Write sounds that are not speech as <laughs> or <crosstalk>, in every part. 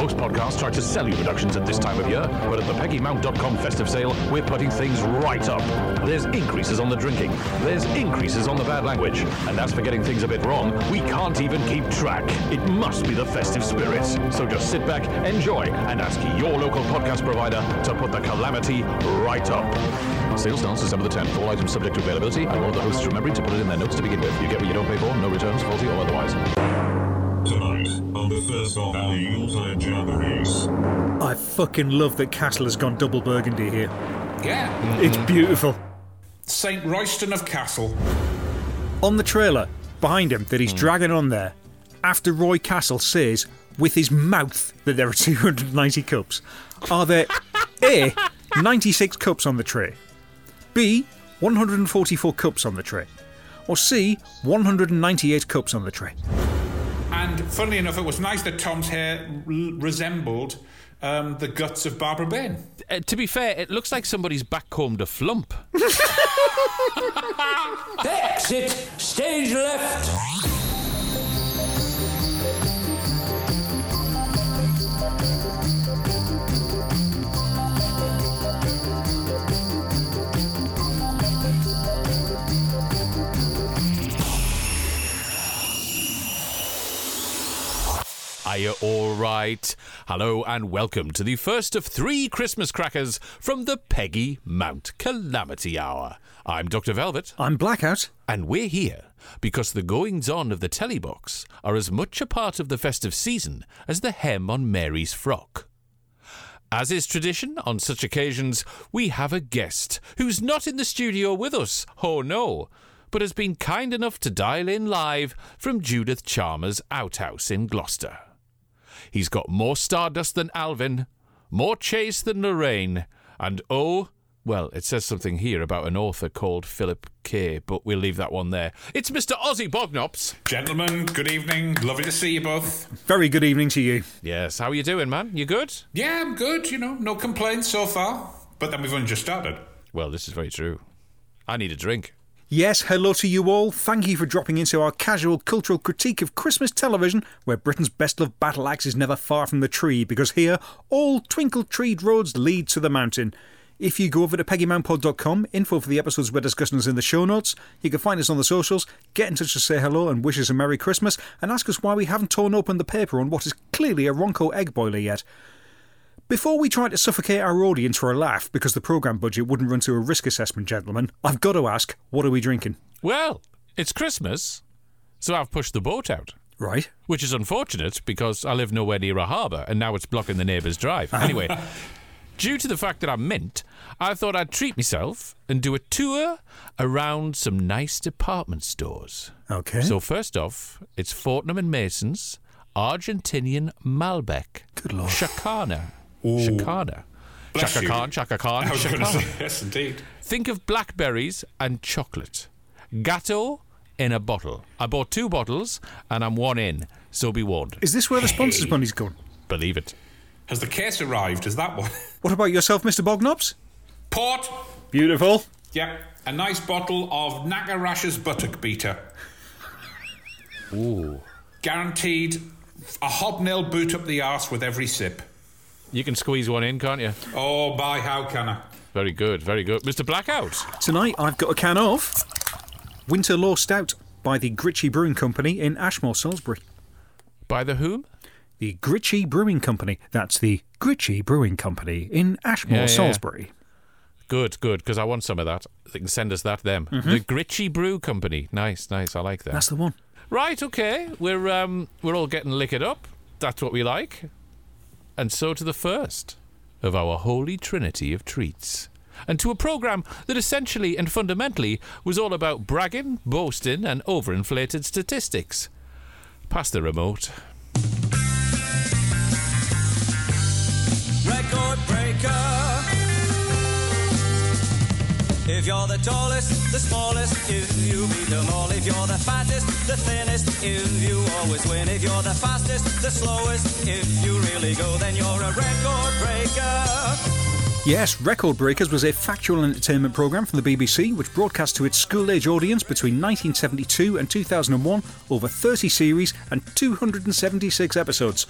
Most podcasts try to sell you reductions at this time of year, but at the PeggyMount.com festive sale, we're putting things right up. There's increases on the drinking, there's increases on the bad language, and as for getting things a bit wrong, we can't even keep track. It must be the festive spirit. So just sit back, enjoy, and ask your local podcast provider to put the calamity right up. Sales starts December the 10th. All items subject to availability, and all of the hosts remembering to put it in their notes to begin with. You get what you don't pay for, no returns, faulty or otherwise. Tonight, on the first of our Yuletide Jamborees. I fucking love that Castle has gone double burgundy here. Yeah. It's beautiful. St. Royston of Castle. On the trailer, behind him, that he's hmm. dragging on there, after Roy Castle says with his mouth that there are <laughs> 290 cups, are there <laughs> A, 96 cups on the tray, B, 144 cups on the tray, or C, 198 cups on the tray? And funnily enough, it was nice that Tom's hair r- resembled um, the guts of Barbara Bain. Uh, to be fair, it looks like somebody's backcombed a flump. <laughs> Exit stage left. All right? Hello and welcome to the first of three Christmas crackers from the Peggy Mount Calamity Hour. I'm Dr. Velvet, I'm blackout. and we're here because the goings on of the telly box are as much a part of the festive season as the hem on Mary's frock. As is tradition on such occasions, we have a guest who's not in the studio with us, oh no, but has been kind enough to dial in live from Judith Chalmers' outhouse in Gloucester. He's got more stardust than Alvin, more chase than Lorraine, and oh, well, it says something here about an author called Philip K., but we'll leave that one there. It's Mr. Ozzy Bognops. Gentlemen, good evening. Lovely to see you both. Very good evening to you. Yes, how are you doing, man? You good? Yeah, I'm good, you know, no complaints so far. But then we've only just started. Well, this is very true. I need a drink. Yes, hello to you all. Thank you for dropping into our casual cultural critique of Christmas television, where Britain's best loved battle axe is never far from the tree, because here, all twinkle treed roads lead to the mountain. If you go over to peggymountpod.com, info for the episodes we're discussing is in the show notes. You can find us on the socials, get in touch to say hello and wish us a Merry Christmas, and ask us why we haven't torn open the paper on what is clearly a Ronco egg boiler yet. Before we try to suffocate our audience for a laugh because the programme budget wouldn't run to a risk assessment, gentlemen, I've got to ask, what are we drinking? Well, it's Christmas, so I've pushed the boat out. Right? Which is unfortunate because I live nowhere near a harbour and now it's blocking the neighbour's drive. <laughs> Anyway, due to the fact that I'm mint, I thought I'd treat myself and do a tour around some nice department stores. Okay. So, first off, it's Fortnum and Mason's Argentinian Malbec. Good lord. Chakana. Chakana. Bless Chaka you. Khan, Chaka Khan, I was going to say, yes, indeed. Think of blackberries and chocolate. Gatto in a bottle. I bought two bottles and I'm one in, so be warned. Is this where the sponsors' money's gone? Believe it. Has the case arrived? Is that one? <laughs> What about yourself, Mr. Bognops? Port. Beautiful. Yeah, a nice bottle of Nagarash's Buttock Beater. Ooh. Guaranteed a hobnail boot up the arse with every sip. You can squeeze one in, can't you? Oh, by how can I? Very good, very good. Mr. Blackout. Tonight I've got a can of Winter Law Stout by the Gritchy Brewing Company in Ashmore, Salisbury. By the whom? The Gritchy Brewing Company. That's the Gritchy Brewing Company in Ashmore, Yeah, yeah. Salisbury. Good, good, because I want some of that. They can send us that, them. The Gritchy Brew Company. Nice, nice. I like that. That's the one. Right, okay. We're um we're all getting liquored up. That's what we like. And so to the first of our holy trinity of treats. And to a program that essentially and fundamentally was all about bragging, boasting, and overinflated statistics. Pass the remote. record breaker. If you're the tallest, the smallest, if you beat them all. If you're the fattest, the thinnest, if you always win. If you're the fastest, the slowest, if you really go, then you're a record breaker. Yes, Record Breakers was a factual entertainment programme from the BBC which broadcast to its school age audience between 1972 and 2001 over 30 series and 276 episodes.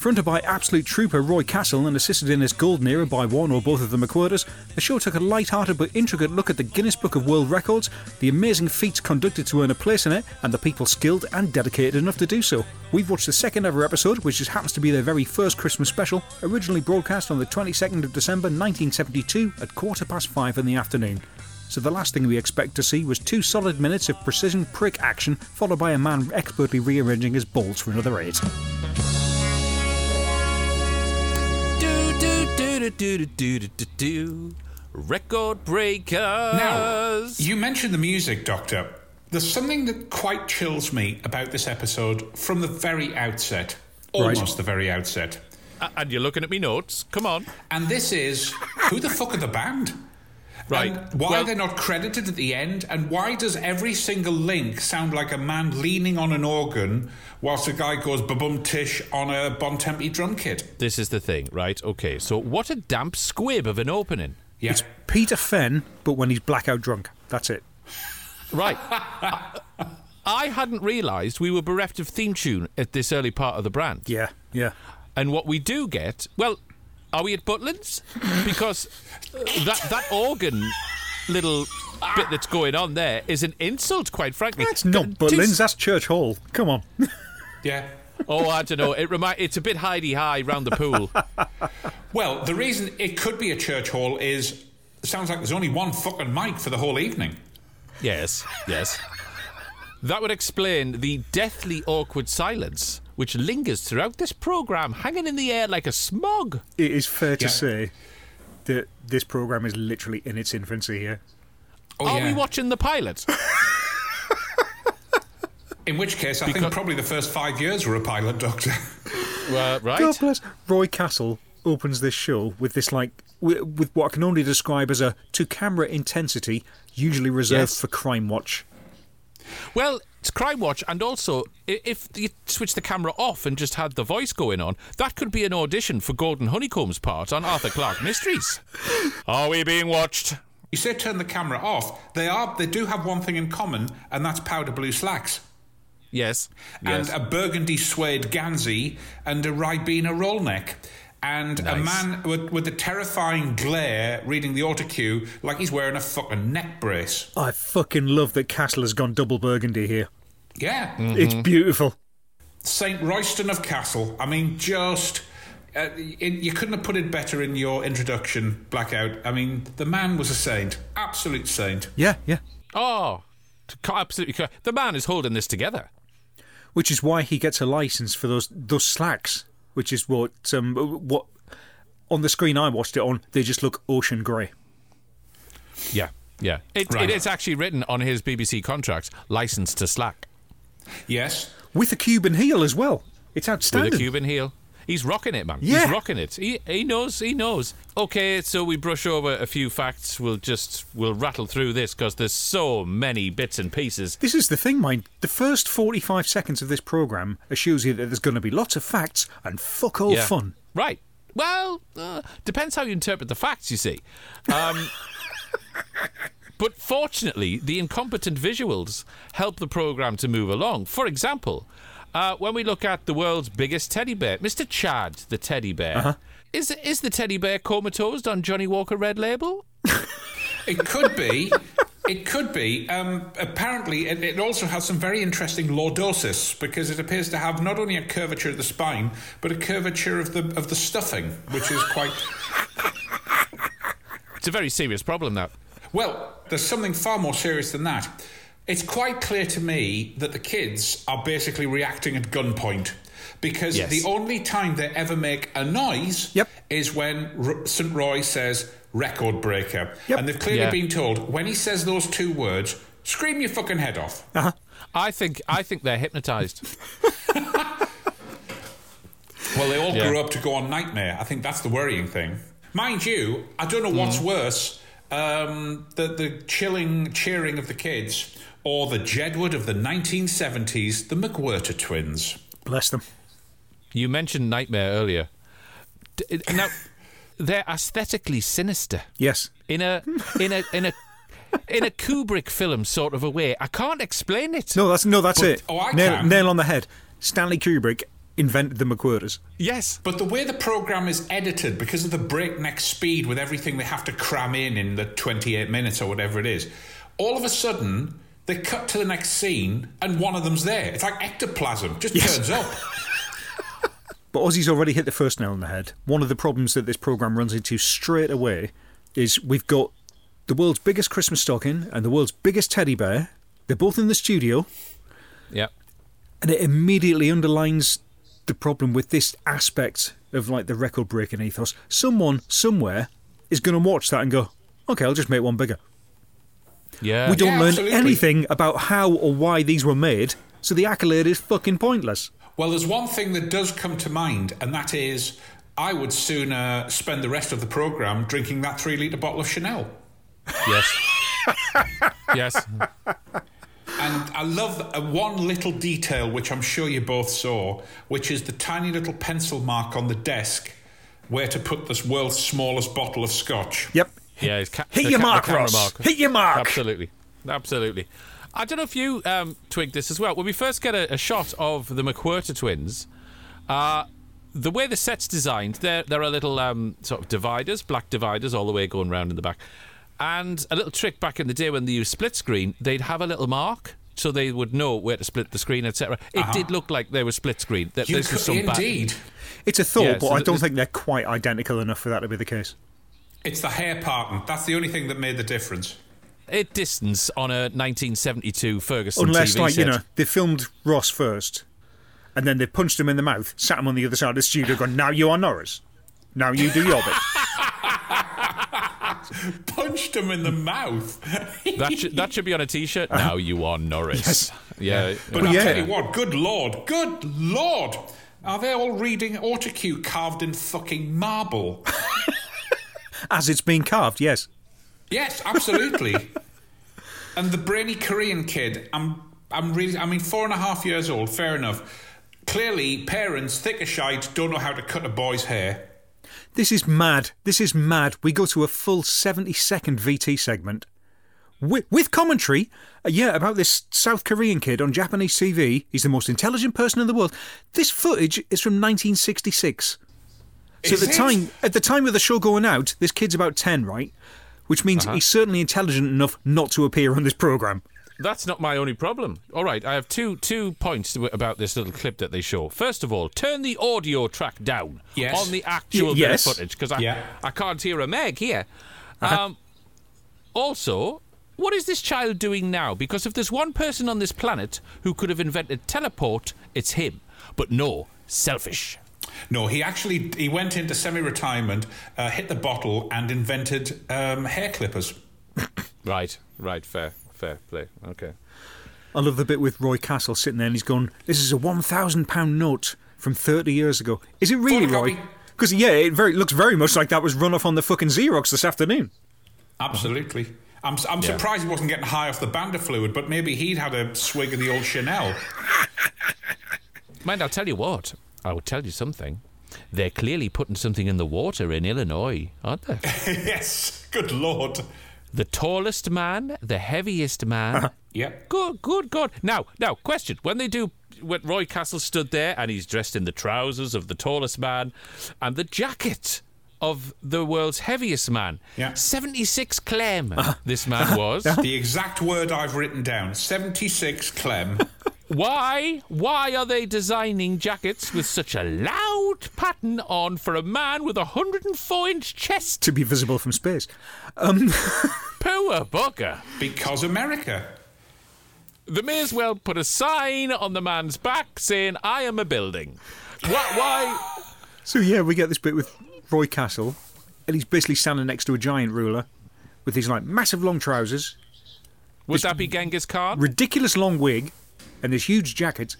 Fronted by absolute trooper Roy Castle and assisted in its golden era by one or both of the McWhirters, the show took a light-hearted but intricate look at the Guinness Book of World Records, the amazing feats conducted to earn a place in it, and the people skilled and dedicated enough to do so. We've watched the second ever episode, which just happens to be their very first Christmas special, originally broadcast on the 22nd of December 1972 at quarter past five in the afternoon. So the last thing we expect to see was two solid minutes of precision prick action, followed by a man expertly rearranging his balls for another eight. Do, do, do, do, do, do. Record breakers. Now, you mentioned the music, Doctor. There's something that quite chills me about this episode from the very outset. Almost the very outset. And you're looking at me notes. Come on. And this is who the fuck are the band? Right. And why Well- are they not credited at the end? And why does every single link sound like a man leaning on an organ whilst a guy goes babum tish on a Bontempi drum kit? This is the thing, right? Okay, so what a damp squib of an opening. Yeah. It's Peter Fenn, but when he's blackout drunk. That's it. Right. <laughs> I hadn't realised we were bereft of theme tune at this early part of the brand. Yeah, yeah. And what we do get, well, are we at Butlin's? Because that that organ little bit that's going on there is an insult, quite frankly. That's not Two- Butlins, that's Church Hall. Come on. <laughs> yeah. Oh, I don't know. It remi- It's a bit Hi-de-Hi round the pool. <laughs> Well, the reason it could be a church hall is sounds like there's only one fucking mic for the whole evening. yes, yes. That would explain the deathly awkward silence which lingers throughout this programme, hanging in the air like a smog. It is fair to Yeah. say that this programme is literally in its infancy here. Oh, Are yeah. we watching the pilot? <laughs> In which case, I Because- think probably the first five years were a pilot, Doctor. <laughs> Uh, right? God bless. Roy Castle opens this show with this, like, with, with what I can only describe as a to camera intensity, usually reserved Yes. for Crime Watch. Well, it's Crime Watch, and also if you switch the camera off and just had the voice going on, that could be an audition for Gordon Honeycombe's part on Arthur Clarke <laughs> Mysteries. Are we being watched? You say turn the camera off. They are. They do have one thing in common, and that's powder blue slacks. Yes. yes. and a burgundy suede Gansey and a Ribena roll neck. And a man with, with a terrifying glare reading the autocue like he's wearing a fucking neck brace. I fucking love that Castle has gone double burgundy here. Yeah. It's beautiful. St. Royston of Castle. I mean, just. Uh, it, you couldn't have put it better in your introduction, Blackout. I mean, the man was a saint. Absolute saint. Yeah, yeah. oh, absolutely. The man is holding this together. Which is why he gets a license for those those slacks. Which is what um what on the screen I watched it on. They just look ocean grey. Yeah. Yeah. It, Right. it is actually written on his BBC contract, license to slack, Yes. with a Cuban heel as well. It's outstanding. with outstanding. a Cuban heel. He's rocking it, man. Yeah. He's rocking it. He, he knows. He knows. Okay, so we brush over a few facts. We'll just we'll rattle through this because there's so many bits and pieces. This is the thing, mind. The first 45 seconds of this programme assures you that there's going to be lots of facts and fuck all Yeah. fun. Right. Well, uh, depends how you interpret the facts, you see. Um, <laughs> but fortunately, the incompetent visuals help the programme to move along. For example, uh, when we look at the world's biggest teddy bear, Mr. Chad, the teddy bear, is, is the teddy bear comatose on Johnnie Walker Red Label? It could be. It could be. Um, apparently, it, it also has some very interesting lordosis because it appears to have not only a curvature of the spine, but a curvature of the of the stuffing, which is quite. It's a very serious problem, that. Well, there's something far more serious than that. It's quite clear to me that the kids are basically reacting at gunpoint because Yes. the only time they ever make a noise Yep. is when R- St. Roy says record breaker. Yep. And they've clearly Yeah. been told when he says those two words, scream your fucking head off. I think I think they're hypnotised. <laughs> Well, they all Yeah. grew up to go on Knightmare. I think that's the worrying thing. Mind you, I don't know what's worse um, the, the chilling cheering of the kids or the Jedward of the 1970s, the McWhirter twins. Bless them. You mentioned Knightmare earlier. D- now, <laughs> they're aesthetically sinister. Yes. in a in a in a in a Kubrick film sort of a way. I can't explain it. No, that's no, that's it. oh, I nail, can. nail on the head. Stanley Kubrick invented the McWhirters. Yes. But the way the program is edited, because of the breakneck speed with everything they have to cram in in the 28 minutes or whatever it is, all of a sudden they cut to the next scene and one of them's there. It's like ectoplasm, just Yes. turns up. <laughs> But Ozzy's already hit the first nail on the head. One of the problems that this program runs into straight away is we've got the world's biggest Christmas stocking and the world's biggest teddy bear. They're both in the studio, Yeah. and it immediately underlines the problem with this aspect of like the record breaking ethos. Someone somewhere is going to watch that and go, "Okay, I'll just make one bigger." Yeah. we don't Yeah, learn absolutely. anything about how or why these were made, so the accolade is fucking pointless. Well, there's one thing that does come to mind, and that is I would sooner spend the rest of the program drinking that three litre bottle of Chanel. Yes. <laughs> yes. And I love uh, one little detail which I'm sure you both saw, which is the tiny little pencil mark on the desk where to put this world's smallest bottle of scotch. Yep. Yeah, ca- Hit your ca- mark, Ross. mark. Hit your mark. Absolutely, absolutely. I don't know if you um, twigged this as well. When we first get a, a shot of the McWhirter twins, uh, the way the set's designed, there there are little um, sort of dividers, black dividers, all the way going round in the back, and a little trick back in the day when they used split screen, they'd have a little mark. So they would know where to split the screen, etc. It did look like they were split screen. That You this was could, some bad- indeed. It's a thought, Yeah, but so I don't think they're quite identical enough for that to be the case. It's the hair pattern. That's the only thing that made the difference. It distance on a 1972 Ferguson Unless, TV like, you know, they filmed Ross first, and then they punched him in the mouth, sat him on the other side of the studio, going, Now you are Norris. Now you do your bit. <laughs> Punched him in the mouth. That should, that should be on a T-shirt. Uh-huh. Now you are Norris. Yeah, But Well, I'll yeah. tell you what, good lord, good lord. Are they all reading autocue carved in fucking marble? <laughs> As it's being carved, yes. Yes, absolutely. <laughs> and the brainy Korean kid, I'm, I'm really, I mean, four and a half years old, fair enough. Clearly, parents, thick as shite, don't know how to cut a boy's hair. This is mad. This is mad. We go to a full 70 second VT segment with, with commentary, uh, yeah, about this South Korean kid on Japanese TV. He's the most intelligent person in the world. This footage is from 1966. So Is at the it? time, at the time of the show going out, this kid's about 10, right? Which means Uh-huh. he's certainly intelligent enough not to appear on this program. that's not my only problem. All right, I have two two points about this little clip that they show. First of all, turn the audio track down Yes. on the actual Y- bit of yes. footage because I Yeah. I can't hear a meg here. Uh-huh. Um, also. What is this child doing now? Because if there's one person on this planet who could have invented teleport, it's him. But no, selfish. No, he actually he went into semi-retirement, uh, hit the bottle, and invented um, hair clippers. Right, right, fair, fair play. Okay. I love the bit with Roy Castle sitting there and he's going, This is a £1,000 note from 30 years ago. Is it really, Roy? Because, yeah, it very, looks very much like that was run off on the fucking Xerox this afternoon. Absolutely. I'm, I'm surprised he wasn't getting high off the banda fluid, but maybe he'd had a swig of the old Chanel. <laughs> Mind, I'll tell you what. I will tell you something. They're clearly putting something in the water in Illinois, aren't they? <laughs> yes, good lord. the tallest man, the heaviest man. Uh-huh. Yep. Good, good, good. Now, now, question: When they do, when Roy Castle stood there and he's dressed in the trousers of the tallest man and the jacket of the world's heaviest man, Yeah. seventy-six clem. Uh-huh. This man uh-huh. was. The exact word I've written down 76 Clem. <laughs> Why? Why are they designing jackets with such a loud pattern on for a man with a 104 inch chest? To be visible from space. Um. <laughs> Poor bugger. because America. They may as well put a sign on the man's back saying, I am a building. Why? why? So, yeah, we get this bit with Roy Castle, and he's basically standing next to a giant ruler with these, like, massive long trousers, Would that be Genghis Khan? ridiculous long wig, and this huge jacket.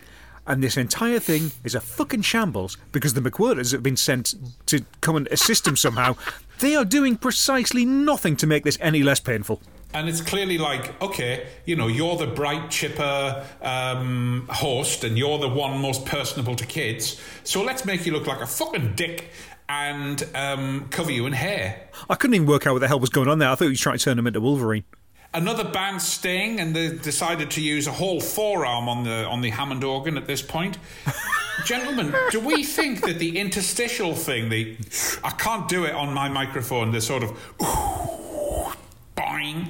And this entire thing is a fucking shambles because the McWhirters have been sent to come and assist him somehow. <laughs> They are doing precisely nothing to make this any less painful. And it's clearly like, okay, you know, you're the bright, chipper um, host and you're the one most personable to kids. So let's make you look like a fucking dick and um, cover you in hair. I couldn't even work out what the hell was going on there. I thought he was trying to turn him into Wolverine. Another band Sting, and they decided to use a whole forearm on the on the Hammond organ at this point. <laughs> Gentlemen, do we think that the interstitial thing, the I can't do it on my microphone, the sort of <laughs> boing,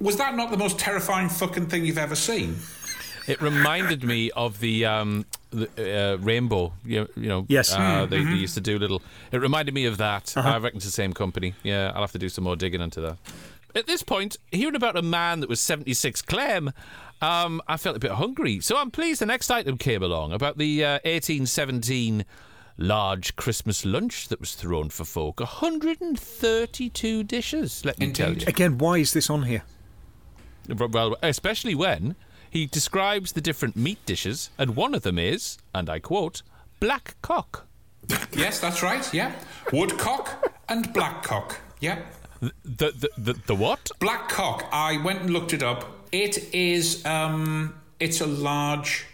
was that not the most terrifying fucking thing you've ever seen? It reminded me of the, um, the uh, rainbow. You, you know, Yes. uh, they, they used to do little. It reminded me of that. I reckon it's the same company. Yeah, I'll have to do some more digging into that. At this point, hearing about a man that was 76 Clem, um, I felt a bit hungry. So I'm pleased the next item came along about the uh, 1817 large Christmas lunch that was thrown for folk. 132 dishes, let me tell you. Again, why is this on here? Well, especially when he describes the different meat dishes, and one of them is, and I quote, black cock. Yes, that's right. Yeah, woodcock and blackcock. Yeah, The, the, the, the what? blackcock. I went and looked it up. It is um, it's a large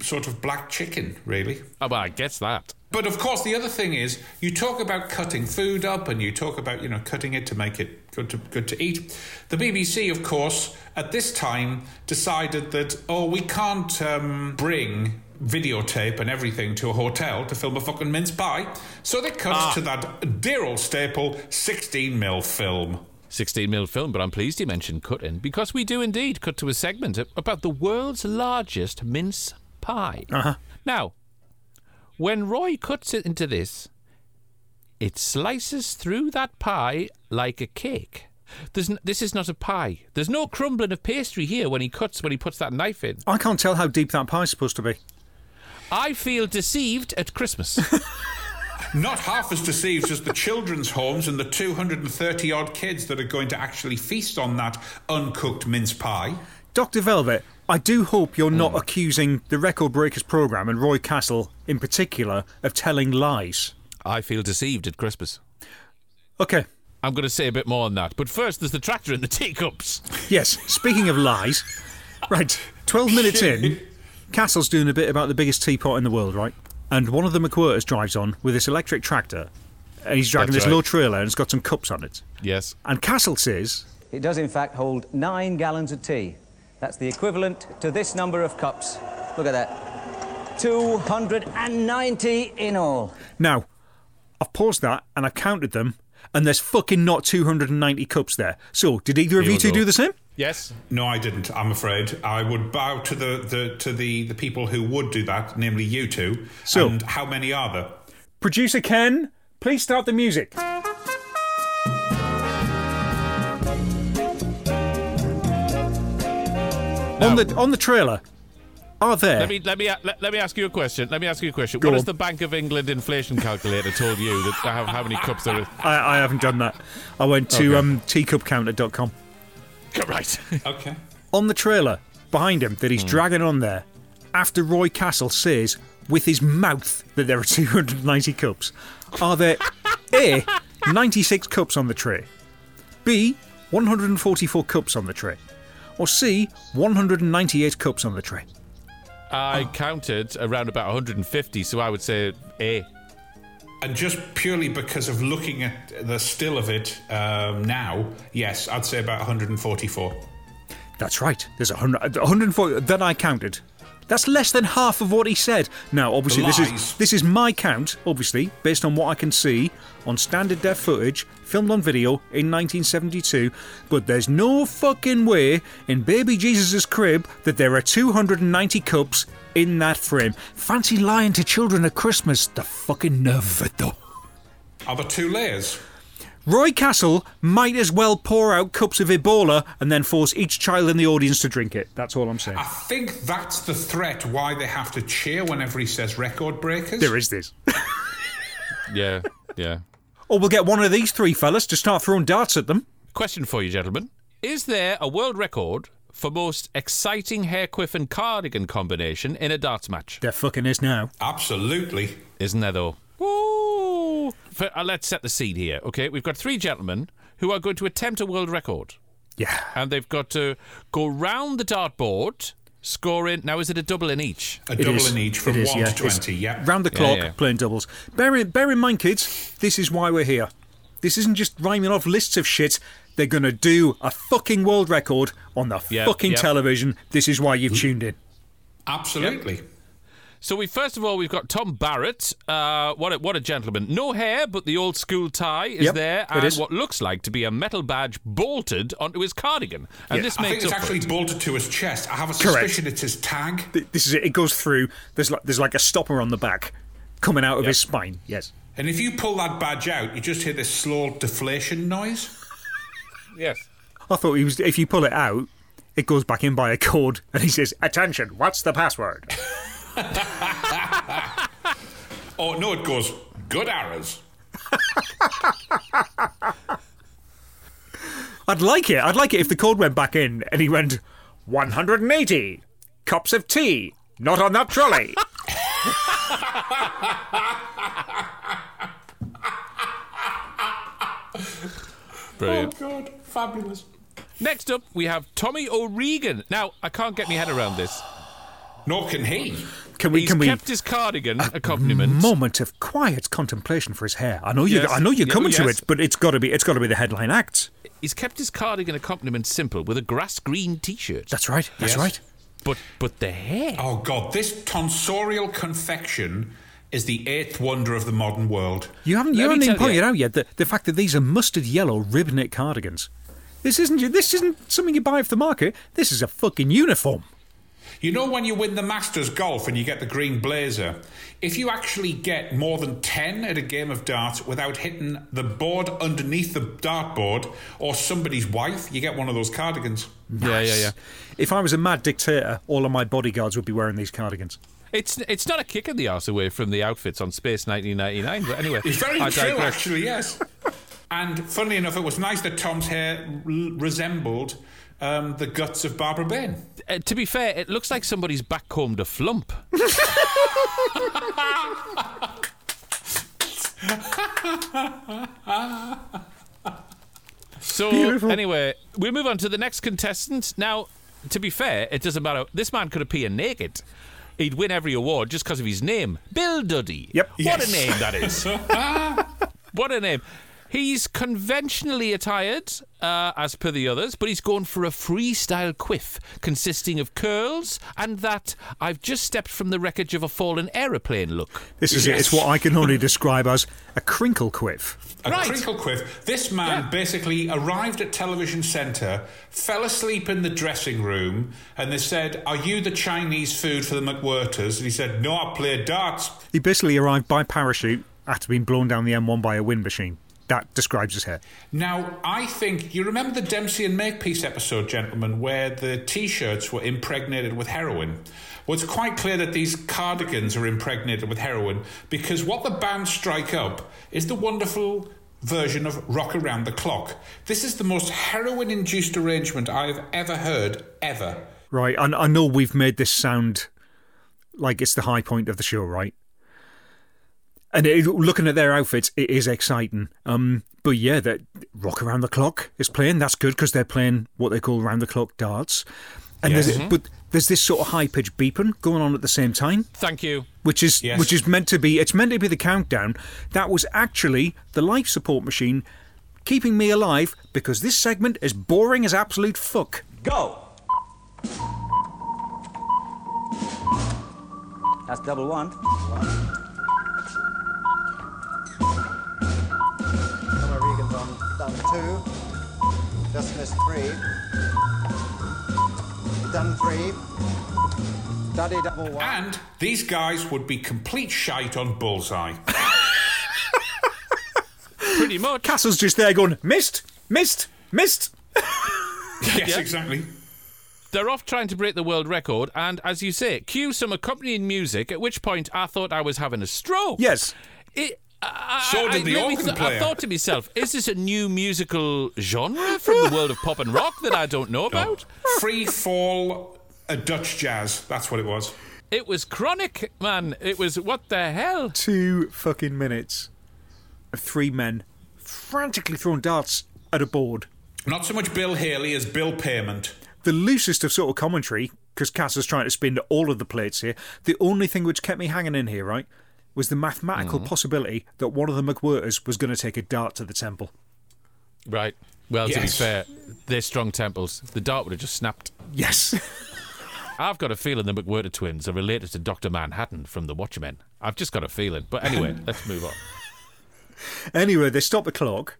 sort of black chicken, really. Oh, well, I guess that. But of course, the other thing is, you talk about cutting food up, and you talk about you know cutting it to make it good to good to eat. The BBC, of course, at this time decided that oh, we can't um, bring videotape and everything to a hotel to film a fucking mince pie, so they cut to that dear old staple, 16 mil film. 16 mil film, but I'm pleased you mentioned cutting because we do indeed cut to a segment about the world's largest mince pie. Uh-huh. Now, when Roy cuts it into this, it slices through that pie like a cake. There's n- this is not a pie. There's no crumbling of pastry here when he cuts when he puts that knife in. I can't tell how deep that pie's supposed to be. I feel deceived at Christmas. <laughs> Not half as deceived as the children's homes and the 230 odd kids that are going to actually feast on that uncooked mince pie. Dr. Velvet, I do hope you're not mm. accusing the Record Breakers programme and Roy Castle in particular of telling lies. I feel deceived at Christmas. Okay. I'm going to say a bit more on that. But first, there's the tractor and the teacups. Yes, speaking of lies. Right, 12 minutes <laughs> in, Castle's doing a bit about the biggest teapot in the world, right? And one of the McWhirters drives on with this electric tractor. And he's dragging That's this right. low trailer and it's got some cups on it. Yes. And Castle says, It does, in fact, hold nine gallons of tea. That's the equivalent to this number of cups. Look at that. 290 in all. Now, I've paused that and I've counted them, and there's fucking not 290 cups there. So, did either of Here you two go. do the same? Yes. No, I didn't. I'm afraid I would bow to the, the to the, the people who would do that, namely you two. So- and how many are there? Producer Ken, please start the music. On the on the trailer, are there? Let me let me let, let me ask you a question. Let me ask you a question. Go what has the Bank of England inflation calculator told you that how, how many cups there is? <laughs> I, I haven't done that. I went to Okay. um, teacupcounter.com. <laughs> Right. Okay. On the trailer behind him that he's dragging on there, after Roy Castle says with his mouth that there are <laughs> 290 cups, are there A, 96 cups on the tray, B, 144 cups on the tray, or C, 198 cups on the tray? I counted around about 150, so I would say A. And just purely because of looking at the still of it um, now, yes, I'd say about 144. That's right. There's a hundred, 140 that I counted. That's less than half of what he said. Now, obviously, this is this is my count, obviously, based on what I can see on standard def footage, filmed on video in 1972. But there's no fucking way in Baby Jesus' crib that there are 290 cups in that frame. Fancy lying to children at Christmas. The fucking nerve of it, though. Are there two layers? Roy Castle might as well pour out cups of Ebola and then force each child in the audience to drink it. That's all I'm saying. I think that's the threat why they have to cheer whenever he says record breakers. There is this. <laughs> Yeah, yeah. Or we'll get one of these three fellas to start throwing darts at them. Question for you, gentlemen. Is there a world record for most exciting hair quiff and cardigan combination in a darts match? There fucking is now. Absolutely. Isn't there, though? Ooh. For, uh, let's set the scene here, okay? We've got three gentlemen who are going to attempt a world record. Yeah. And they've got to go round the dartboard, scoring. Now, is it a double in each? A It double is. in each from It is, 1 yeah. to It's 20, yeah. Round the clock, yeah. playing doubles. Bear in, bear in mind, kids, this is why we're here. This isn't just rhyming off lists of shit. They're going to do a fucking world record on the Yep, fucking yep. television. This is why you've tuned in. Absolutely. So we first of all we've got Tom Barrett. Uh, what a, what a gentleman! No hair, but the old school tie is Yep, there, and is. what looks like to be a metal badge bolted onto his cardigan. And Yeah, this I makes think it's actually it. bolted to his chest. I have a Correct. suspicion it's his tag. Th- This is it. It goes through. There's like there's like a stopper on the back coming out of his spine. Yes. And if you pull that badge out, you just hear this slow deflation noise. yes. I thought he was. If you pull it out, it goes back in by a cord, and he says, "Attention! What's the password?" <laughs> Oh, no, it goes, good arrows. I'd like it. I'd like it if the code went back in and he went 180 cups of tea, not on that trolley. <laughs> Brilliant. Oh God, fabulous. Next up, we have Tommy O'Regan. Now, I can't get my head around this. Nor can he. Can we? He's Can we? kept his cardigan accompaniment. Moment of quiet contemplation for his hair. I know you. Yes. I know you're Yeah, coming to it, but it's got to be. It's got to be the headline act. He's kept his cardigan accompaniment simple with a grass green T-shirt. That's right. That's Yes. right. But but the hair. Oh, God, this tonsorial confection is the eighth wonder of the modern world. You haven't. You Let haven't even tell you. pointed out yet the, the fact that these are mustard yellow rib knit cardigans. This isn't. This isn't something you buy off the market. This is a fucking uniform. You know when you win the Masters Golf and you get the green blazer? If you actually get more than 10 at a game of darts without hitting the board underneath the dartboard or somebody's wife, you get one of those cardigans. Yeah, yeah, yeah. If I was a mad dictator, all of my bodyguards would be wearing these cardigans. It's it's not a kick in the arse away from the outfits on Space 1999. But anyway, <laughs> It's very I true, digress. actually, yes. and funnily enough, it was nice that Tom's hair r- resembled um, the guts of Barbara Bain. Uh, to be fair, it looks like somebody's backcombed a flump. <laughs> so Beautiful. anyway, we move on to the next contestant. Now, to be fair, it doesn't matter. This man could appear naked. He'd win every award just because of his name, Bill Duddy. Yep. What Yes. a name that is. <laughs> What a name. He's conventionally attired, uh, as per the others, but he's gone for a freestyle quiff consisting of curls and that I've just stepped from the wreckage of a fallen aeroplane look. This is it. It's what I can only describe as a crinkle quiff. A Right. crinkle quiff. This man Yeah. basically arrived at Television Centre, fell asleep in the dressing room, and they said, Are you the Chinese food for the McWhirters? And he said, No, I play darts. He basically arrived by parachute after being blown down the M1 by a wind machine. That describes his hair. Now, I think you remember the Dempsey and Makepeace episode, gentlemen, where the t shirts were impregnated with heroin. Well, it's quite clear that these cardigans are impregnated with heroin because what the band strike up is the wonderful version of Rock Around the Clock. This is the most heroin induced arrangement I've ever heard, ever. Right. I, I know we've made this sound like it's the high point of the show, right? And it, looking at their outfits, it is exciting. Um, but yeah, that rock around the clock is playing. That's good because they're playing what they call round the clock darts. And Yes. there's, but there's this sort of high pitched beeping going on at the same time, Thank you. which is Yes. which is meant to be. It's meant to be the countdown. That was actually the life support machine keeping me alive because this segment is boring as absolute fuck. Go! That's double one. Emma done two. Just missed three. Done three. Duddy double one. And these guys would be complete shite on Bullseye. <laughs> Pretty much. Castle's just there going, missed, missed, missed. yes, Yeah. exactly. They're off trying to break the world record, and as you say, cue some accompanying music. At which point, I thought I was having a stroke. Yes. It, I, So I- the organ th- I thought to myself, is this a new musical genre from the world of pop and rock that I don't know <laughs> oh. about? Free fall, a Dutch jazz. That's what it was. It was chronic, man. It was what the hell? Two fucking minutes of three men frantically throwing darts at a board. Not so much Bill Haley as Bill Payment. The loosest of sort of commentary, because Castle's trying to spin all of the plates here. The only thing which kept me hanging in here, right, was the mathematical mm-hmm. possibility that one of the McWhirters was going to take a dart to the temple. Right. Well, to be fair, they're strong temples. The dart would have just snapped. Yes. <laughs> <laughs> I've got a feeling the McWhirter twins are related to Dr. Manhattan from The Watchmen. I've just got a feeling. But anyway, <laughs> let's move on. Anyway, they stop the clock,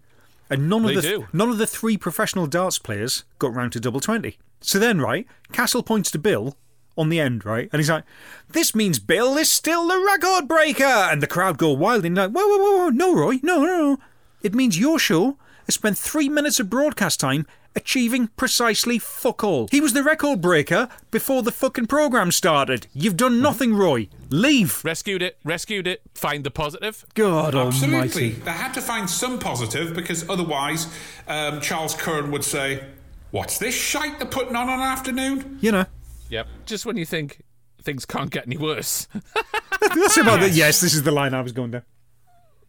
and none of the do. none of the three professional darts players got round to double twenty. So then, right, Castle points to Bill on the end, right, and he's like, "This means Bill is still the record breaker," and the crowd go wild and like, "Whoa, whoa, whoa, whoa, no, Roy, no, no, no! It means your show has spent three minutes of broadcast time." Achieving precisely fuck all. He was the record breaker before the fucking program started. You've done nothing, Roy. Leave. Rescued it, rescued it, find the positive. God Absolutely. almighty. They had to find some positive because otherwise um, Charles Curran would say, What's this shite they're putting on an afternoon? You know. Yep. Just when you think things can't get any worse. <laughs> That's about it. Yes, this is the line I was going down.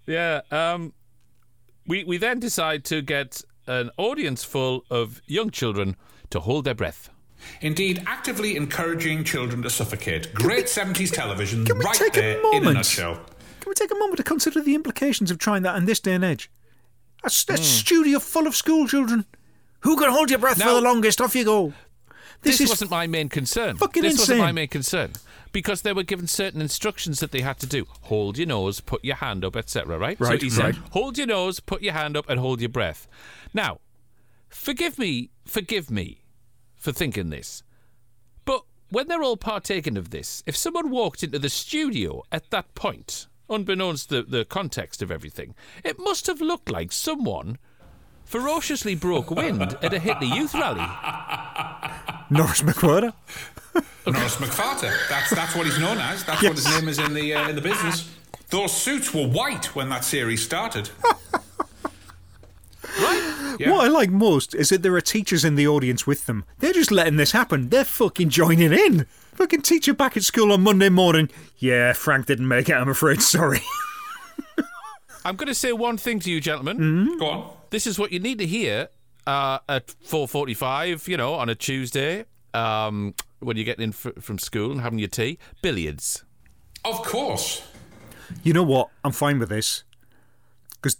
Yeah. Um, we we then decide to get an audience full of young children to hold their breath. Indeed, actively encouraging children to suffocate. Great 70s television, can we right take a there in a moment? nutshell. Can we take a moment to consider the implications of trying that in this day and age? A, s- a studio full of school children. Who can hold your breath for the longest? Off you go. This, This, is wasn't my main concern. fucking this wasn't my main concern because they were given certain instructions that they had to do. Hold your nose, put your hand up, etc. Right? Right, So he said, right. hold your nose, put your hand up, and hold your breath. Now, forgive me, forgive me for thinking this, but when they're all partaking of this, if someone walked into the studio at that point, unbeknownst to the, the context of everything, it must have looked like someone ferociously broke wind at a Hitler Youth rally. Norris McWhirter. Norris McFarter. That's that's what he's known as. That's what his name is in the uh, in the business. Those suits were white when that series started. <laughs> right? Yeah. What I like most is that there are teachers in the audience with them. They're just letting this happen. They're fucking joining in. Fucking teacher back at school on Monday morning. Yeah, Frank didn't make it, I'm afraid. <laughs> Sorry. I'm going to say one thing to you, gentlemen. Go on. This is what you need to hear uh, at 4:45. You know, on a Tuesday, um, when you're getting in f- from school and having your tea. Billiards. Of course. You know what? I'm fine with this. Because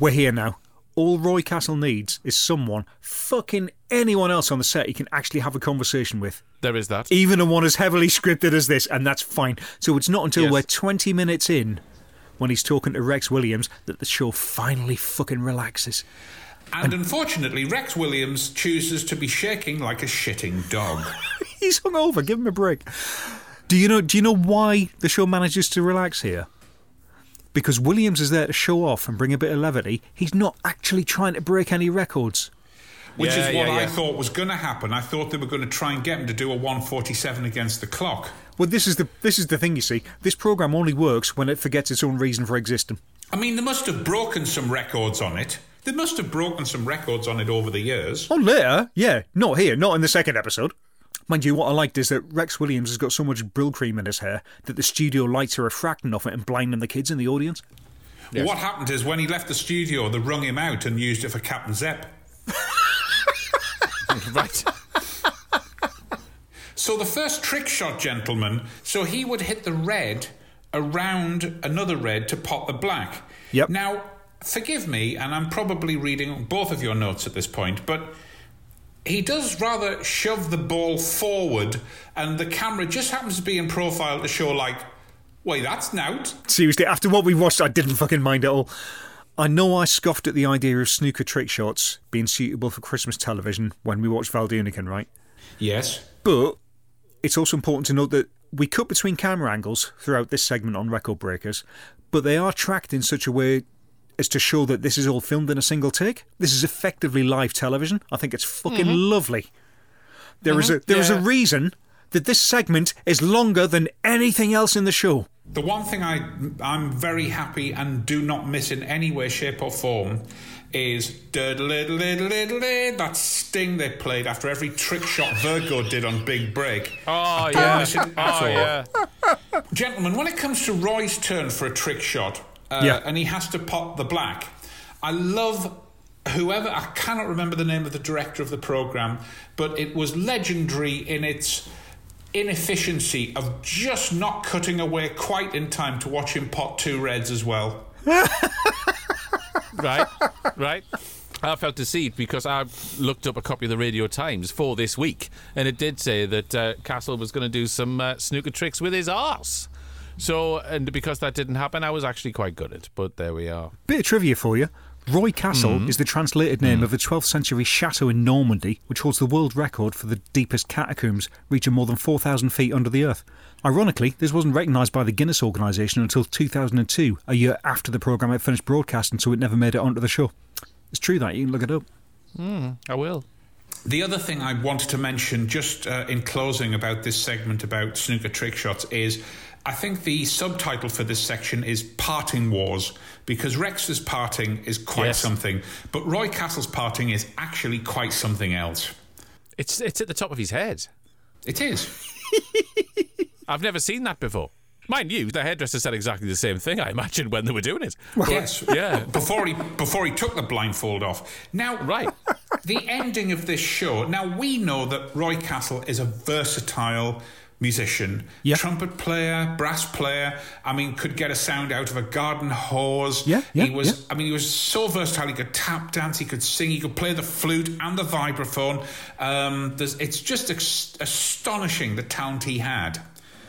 we're here now. All Roy Castle needs is someone, fucking anyone else on the set he can actually have a conversation with. There is that. Even a one as heavily <laughs> scripted as this, and that's fine. So it's not until Yes. we're 20 minutes in, when he's talking to Rex Williams, that the show finally fucking relaxes. And unfortunately, Rex Williams chooses to be shaking like a shitting dog. <laughs> He's hungover. Give him a break. Do you know? Do you know why the show manages to relax here? Because Williams is there to show off and bring a bit of levity. He's not actually trying to break any records. Which Yeah, is what yeah, I yeah. thought was going to happen. I thought they were going to try and get him to do a 147 against the clock. Well, this is the this is the thing. You see, this program only works when it forgets its own reason for existing. I mean, they must have broken some records on it. They must have broken some records on it over the years. Oh, later, yeah, not here, not in the second episode. Mind you, what I liked is that Rex Williams has got so much Brylcreem in his hair that the studio lights are refracting off it and blinding the kids in the audience. What happened is when he left the studio, they wrung him out and used it for Captain Zep. <laughs> right. So the first trick shot, gentlemen, so he would hit the red around another red to pop the black. Yep. Now, forgive me, and I'm probably reading both of your notes at this point, but he does rather shove the ball forward, and the camera just happens to be in profile to show, like, wait, that's nout. Seriously, after what we watched, I didn't fucking mind at all. I know I scoffed at the idea of snooker trick shots being suitable for Christmas television when we watched Val Doonican, right? Yes. But it's also important to note that we cut between camera angles throughout this segment on Record Breakers, but they are tracked in such a way as to show that this is all filmed in a single take. This is effectively live television. I think it's fucking mm-hmm. lovely. There is a mm-hmm. there is a Yeah. reason that this segment is longer than anything else in the show. The one thing I I'm very happy and do not miss in any way, shape, or form is that sting they played after every trick shot Virgo did on Big Break. Oh yeah. Oh yeah. Gentlemen, when it comes to Roy's turn for a trick shot, uh, Yeah. and he has to pop the black, I love whoever I cannot remember the name of the director of the program, but it was legendary in its inefficiency of just not cutting away quite in time to watch him pot two reds as well. Right. Right. I felt deceived because I looked up a copy of the Radio Times for this week, and it did say that uh, Castle was going to do some uh, snooker tricks with his arse. So, and because that didn't happen, I was actually quite good at. it. But there we are. Bit of trivia for you. Roy Castle is the translated name of a 12th century chateau in Normandy, which holds the world record for the deepest catacombs, reaching more than 4,000 feet under the earth. Ironically, this wasn't recognised by the Guinness organisation until 2002, a year after the programme had finished broadcasting, so it never made it onto the show. It's true that, you can look it up. I will. The other thing I wanted to mention, just uh, in closing about this segment about snooker trick shots, is I think the subtitle for this section is Parting Wars, because Rex's parting is quite Yes. something, but Roy Castle's parting is actually quite something else. It's it's at the top of his head. It is. <laughs> I've never seen that before. Mind you, the hairdresser said exactly the same thing. I imagine when they were doing it. But, yes. Yeah. Before he before he took the blindfold off. Now, Right. the ending of this show. Now we know that Roy Castle is a versatile musician, Yeah. trumpet player, brass player. I mean, could get a sound out of a garden hose. Yeah, yeah, he was. yeah. I mean, he was so versatile. He could tap dance. He could sing. He could play the flute and the vibraphone. Um, there's, it's just ex- astonishing the talent he had.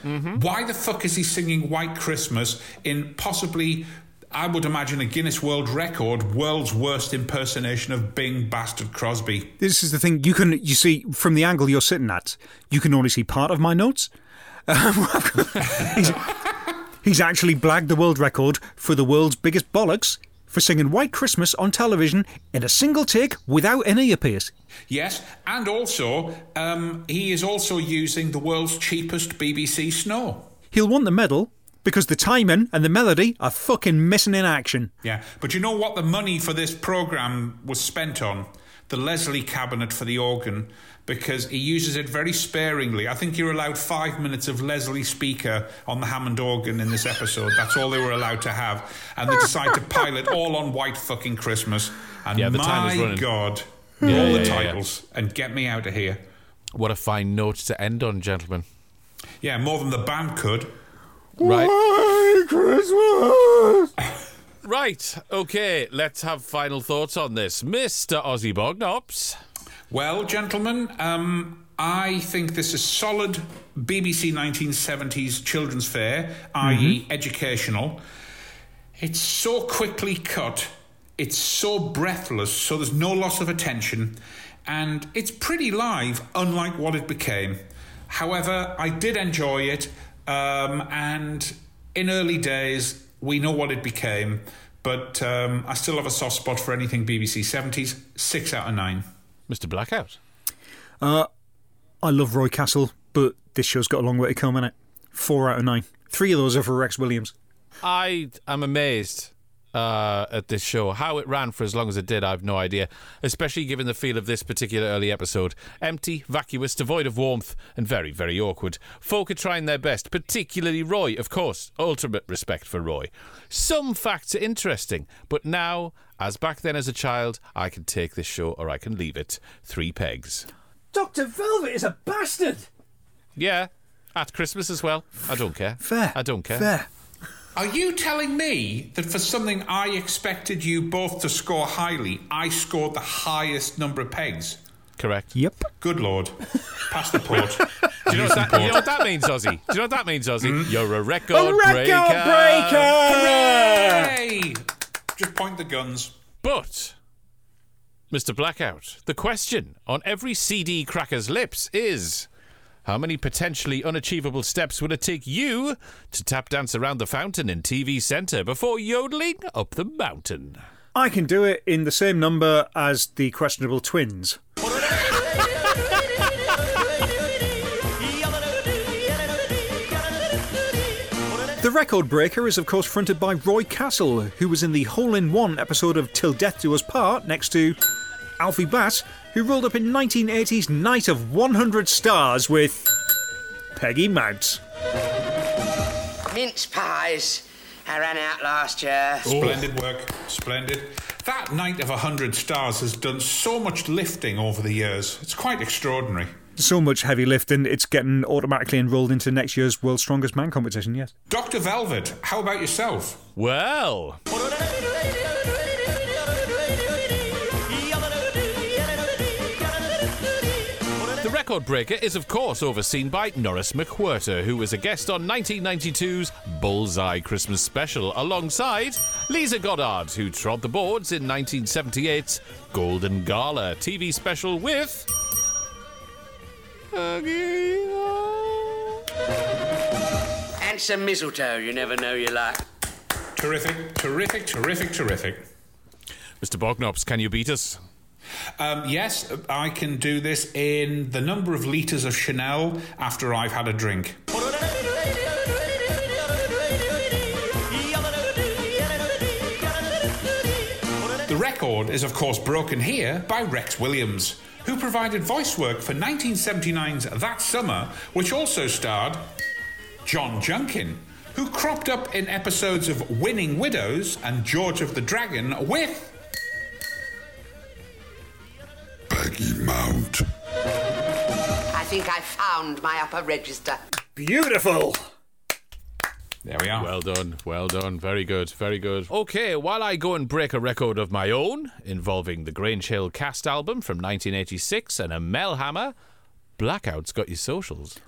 Mm-hmm. Why the fuck is he singing White Christmas in possibly, I would imagine, a Guinness World Record, world's worst impersonation of Bing Bastard Crosby? This is the thing you can you see from the angle you're sitting at. You can only see part of my notes. <laughs> Um, <laughs> he's, he's actually blagged the world record for the world's biggest bollocks for singing White Christmas on television in a single take without an earpiece. Yes, and also, um, he is also using the world's cheapest BBC snow. He'll want the medal because the timing and the melody are fucking missing in action. Yeah, but you know what the money for this programme was spent on? The Leslie cabinet for the organ, because he uses it very sparingly. I think you're allowed five minutes of Leslie speaker on the Hammond organ in this episode. That's all they were allowed to have. And they decide to pile it all on White fucking Christmas. And Yeah, the my time is running. God, hmm. Yeah, all yeah, the yeah, yeah. titles. And get me out of here. What a fine note to end on, gentlemen. Yeah, more than the band could. Right. White Christmas! Right. Okay. Let's have final thoughts on this, Mister Ozzy Bognops. Well, gentlemen, um, I think this is solid BBC 1970s children's fare, i.e., educational. It's so quickly cut, it's so breathless, so there's no loss of attention, and it's pretty live, unlike what it became. However, I did enjoy it, um, and in early days, we know what it became, but um, I still have a soft spot for anything BBC 70s. Six out of nine. Mr. Blackout. I love Roy Castle, but this show's got a long way to come in it. Four out of nine. Three of those are for Rex Williams. I am amazed uh, at this show. How it ran for as long as it did, I've no idea. Especially given the feel of this particular early episode. Empty, vacuous, devoid of warmth, and very, very awkward. Folk are trying their best, particularly Roy, of course. Ultimate respect for Roy. Some facts are interesting, but now, as back then as a child, I can take this show or I can leave it. Three pegs. Dr. Velvet is a bastard! Yeah, at Christmas as well. I don't care. Fair. I don't care. Fair. Are you telling me that for something I expected you both to score highly, I scored the highest number of pegs? Correct. Yep. Good lord. Pass the port. <laughs> Do you know, what that, you know what that means, Ozzy? Do you know what that means, Ozzy? Hmm? You're a record, A record breaker. breaker! Hey! Just point the guns. But, Mr. Blackout, the question on every CD cracker's lips is how many potentially unachievable steps will it take you to tap dance around the fountain in TV Centre before yodeling up the mountain? I can do it in the same number as the questionable twins. The record breaker is, of course, fronted by Roy Castle, who was in the hole in one episode of Till Death Do Us Part next to Alfie Bass, who rolled up in 1980's Night of 100 Stars with Peggy Mounts. Mince pies. I ran out last year. Splendid work. Splendid. That Night of a Hundred Stars has done so much lifting over the years. It's quite extraordinary. So much heavy lifting, it's getting automatically enrolled into next year's World's Strongest Man competition, yes. Dr. Velvet, how about yourself? Well, <laughs> record breaker is, of course, overseen by Norris McWhirter, who was a guest on 1992's Bullseye Christmas Special, alongside Lisa Goddard, who trod the boards in 1978's Golden Gala TV special with. And some mistletoe, you never know you like. Terrific, terrific, terrific, terrific. Mr. Bognops, can you beat us? Um, yes, I can do this in the number of litres of Chanel after I've had a drink. The record is, of course, broken here by Rex Williams, who provided voice work for 1979's That Summer, which also starred John Junkin, who cropped up in episodes of Winning Widows and George of the Dragon with Peggy Mount. I think I found my upper register. Beautiful. There we are. Well done, well done. Very good, very good. Okay, while I go and break a record of my own involving the Grange Hill cast album from 1986 and a Melhammer, Blackout's got your socials.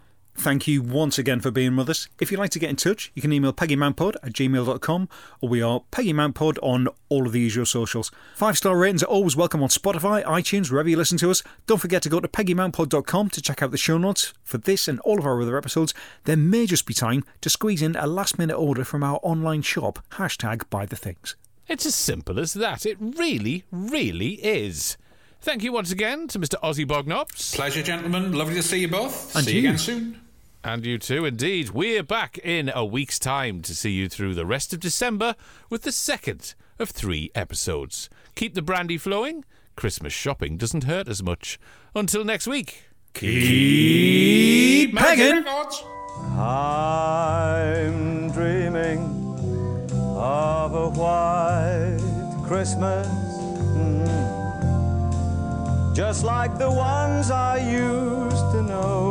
Thank you once again for being with us. If you'd like to get in touch, you can email peggymountpod at gmail.com or we are peggymountpod on all of the usual socials. Five star ratings are always welcome on Spotify, iTunes, wherever you listen to us. Don't forget to go to peggymountpod.com to check out the show notes for this and all of our other episodes. There may just be time to squeeze in a last minute order from our online shop, hashtag buy the things. It's as simple as that. It really, really is. Thank you once again to Mr. Ozzy Bognops. Pleasure, gentlemen. Lovely to see you both. And see you. you again soon. And you too, indeed. We're back in a week's time to see you through the rest of December with the second of three episodes. Keep the brandy flowing. Christmas shopping doesn't hurt as much. Until next week. Keep pegging! I'm dreaming of a white Christmas, mm, just like the ones I used to know.